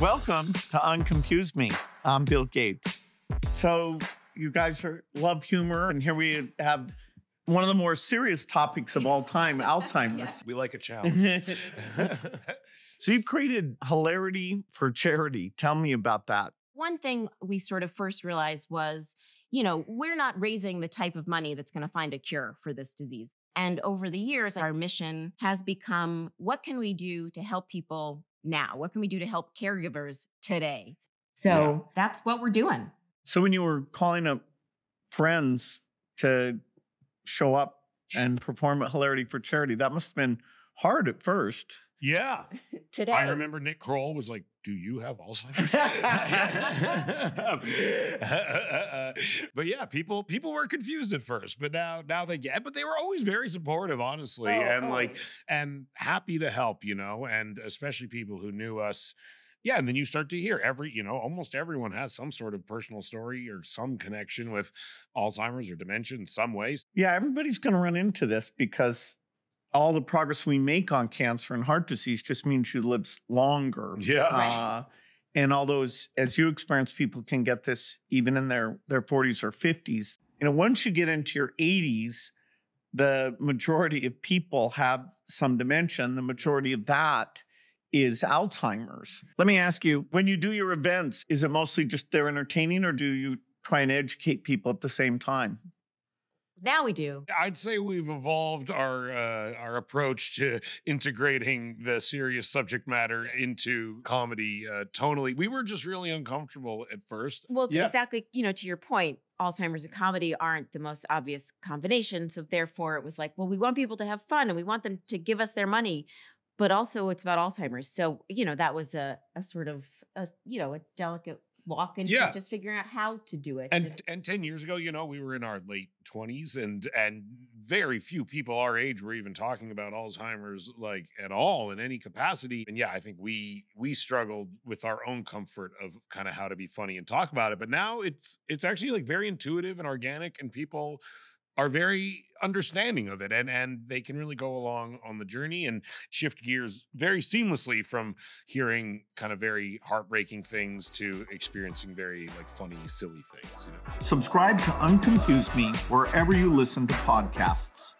Welcome to Unconfuse Me. I'm Bill Gates. So, you guys are, love humor, and here we have one of the more serious topics of all time Alzheimer's. We like a challenge. so, you've created hilarity for charity. Tell me about that. One thing we sort of first realized was, you know, we're not raising the type of money that's going to find a cure for this disease. And over the years, our mission has become what can we do to help people now? What can we do to help caregivers today? So Yeah. that's what we're doing. So, when you were calling up friends to show up and perform at Hilarity for Charity, that must have been hard at first. yeah. Today. I remember Nick Kroll was like, Do you have Alzheimer's? but yeah, people people were confused at first, but now now they get but they were always very supportive, honestly. Oh, and oh. like and happy to help, you know, and especially people who knew us. Yeah, and then you start to hear every, you know, almost everyone has some sort of personal story or some connection with Alzheimer's or dementia in some ways. Yeah, everybody's going to run into this because all the progress we make on cancer and heart disease just means you live longer. Yeah. Uh, and all those, as you experience, people can get this even in their their 40s or 50s. You know, once you get into your 80s, the majority of people have some dementia. and The majority of that is Alzheimer's. Let me ask you: When you do your events, is it mostly just they're entertaining, or do you try and educate people at the same time? now we do. I'd say we've evolved our uh, our approach to integrating the serious subject matter into comedy uh, tonally. We were just really uncomfortable at first. Well, Yeah. exactly. You know, to your point, Alzheimer's and comedy aren't the most obvious combination. So therefore, it was like, well, we want people to have fun and we want them to give us their money, but also it's about Alzheimer's. So you know, that was a a sort of a you know a delicate walk into Yeah. just figuring out how to do it. And and ten years ago, you know, we were in our late twenties, and and very few people our age were even talking about Alzheimer's like at all in any capacity. And yeah, I think we we struggled with our own comfort of kind of how to be funny and talk about it. But now it's it's actually like very intuitive and organic, and people are very understanding of it and and they can really go along on the journey and shift gears very seamlessly from hearing kind of very heartbreaking things to experiencing very like funny silly things you know Subscribe to Unconfuse Me wherever you listen to podcasts.